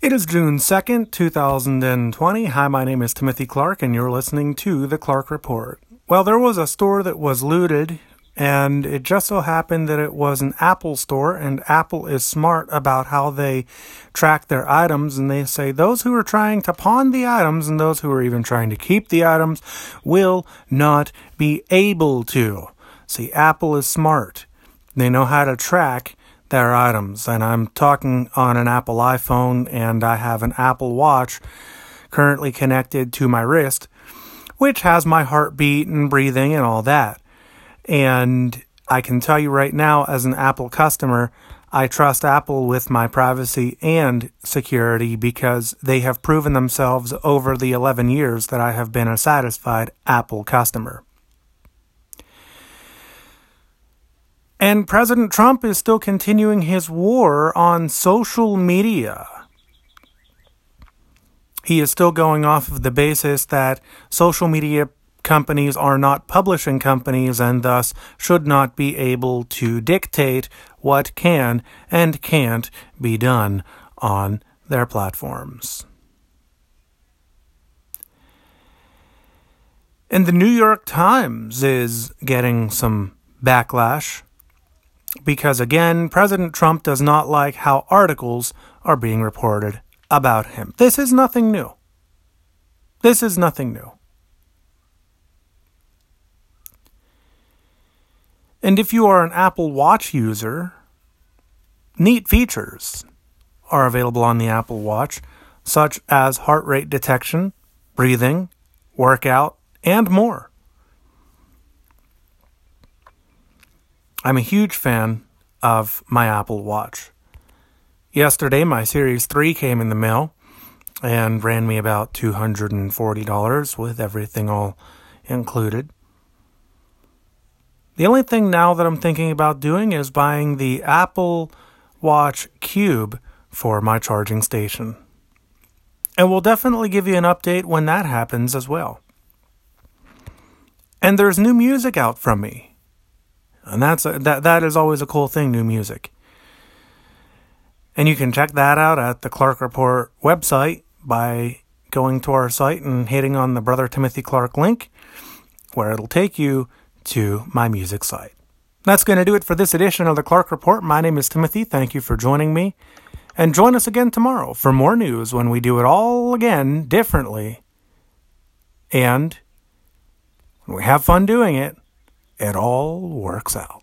It is June 2nd, 2020. Hi, my name is Timothy Clark, and you're listening to The Clark Report. Well, there was a store that was looted, and it just so happened that it was an Apple store, and Apple is smart about how they track their items, and they say those who are trying to pawn the items and those who are even trying to keep the items will not be able to. See, Apple is smart. They know how to track their items. And I'm talking on an Apple iPhone, and I have an Apple Watch currently connected to my wrist, which has my heartbeat and breathing and all that. And I can tell you right now, as an Apple customer, I trust Apple with my privacy and security because they have proven themselves over the 11 years that I have been a satisfied Apple customer. And President Trump is still continuing his war on social media. He is still going off of the basis that social media companies are not publishing companies and thus should not be able to dictate what can and can't be done on their platforms. And the New York Times is getting some backlash because again, President Trump does not like how articles are being reported about him. This is nothing new. This is nothing new. And if you are an Apple Watch user, neat features are available on the Apple Watch, such as heart rate detection, breathing, workout, and more. I'm a huge fan of my Apple Watch. Yesterday, my Series 3 came in the mail and ran me about $240 with everything all included. The only thing now that I'm thinking about doing is buying the Apple Watch Cube for my charging station. And we'll definitely give you an update when that happens as well. And there's new music out from me and that's a, that that is always a cool thing. New music, and you can check that out at the Clark Report website by going to our site and hitting on the Brother Timothy Clark link, where it'll take you to my music site. That's going to do it for this edition of the Clark Report. My name is Timothy. Thank you for joining me. And join us again tomorrow for more news when we do it all again differently. And when we have fun doing it, it all works out.